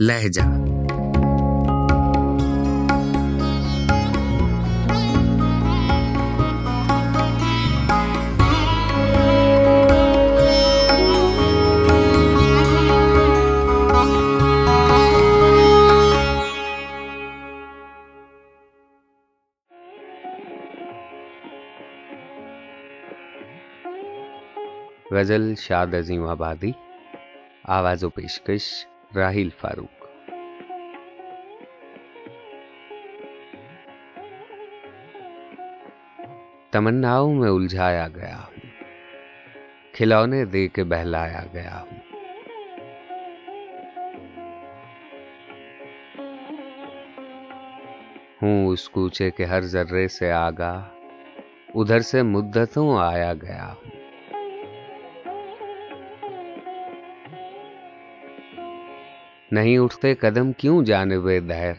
لہجہ۔ غزل شاد عظیم آبادی آواز و پیشکش راہیل فاروق۔ تمناؤں میں الجھایا گیا ہوں۔ کھلونے دے کے بہلایا گیا ہوں۔ ہوں اس کوچے کے ہر ذرے سے آگاہ، ادھر سے مدتوں آیا گیا ہوں۔ نہیں اٹھتے قدم کیوں جانب دہر؟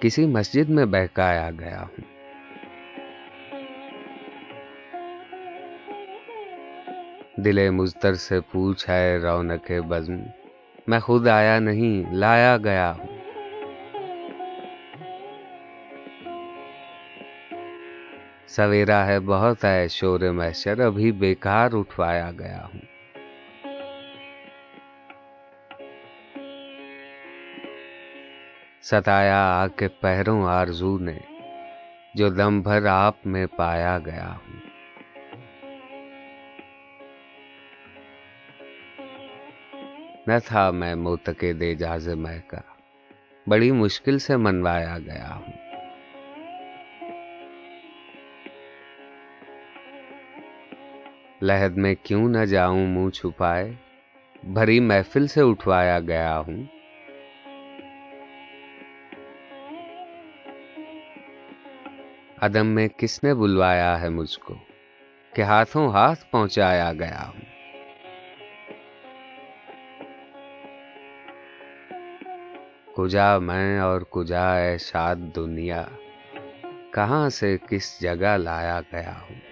کسی مسجد میں بہکایا گیا ہوں۔ دل مزتر سے پوچھ ہے رونق بزم۔ میں خود آیا نہیں، لایا گیا ہوں۔ سویرا ہے بہت ہے شور محشر، ابھی بیکار اٹھوایا گیا ہوں۔ ستایا آ کے پہروں آرزو نے، جو دم بھر آپ میں پایا گیا ہوں۔ نہ تھا میں موتکے دے جاز میں کا بڑی مشکل سے منوایا گیا ہوں۔ لہد میں کیوں نہ جاؤں منہ چھپائے، بھری محفل سے اٹھوایا گیا ہوں۔ عدم میں کس نے بلوایا ہے مجھ کو کہ ہاتھوں ہاتھ پہنچایا گیا ہوں؟ کجا میں اور کجا اے شاد دنیا، کہاں سے کس جگہ لایا گیا ہوں؟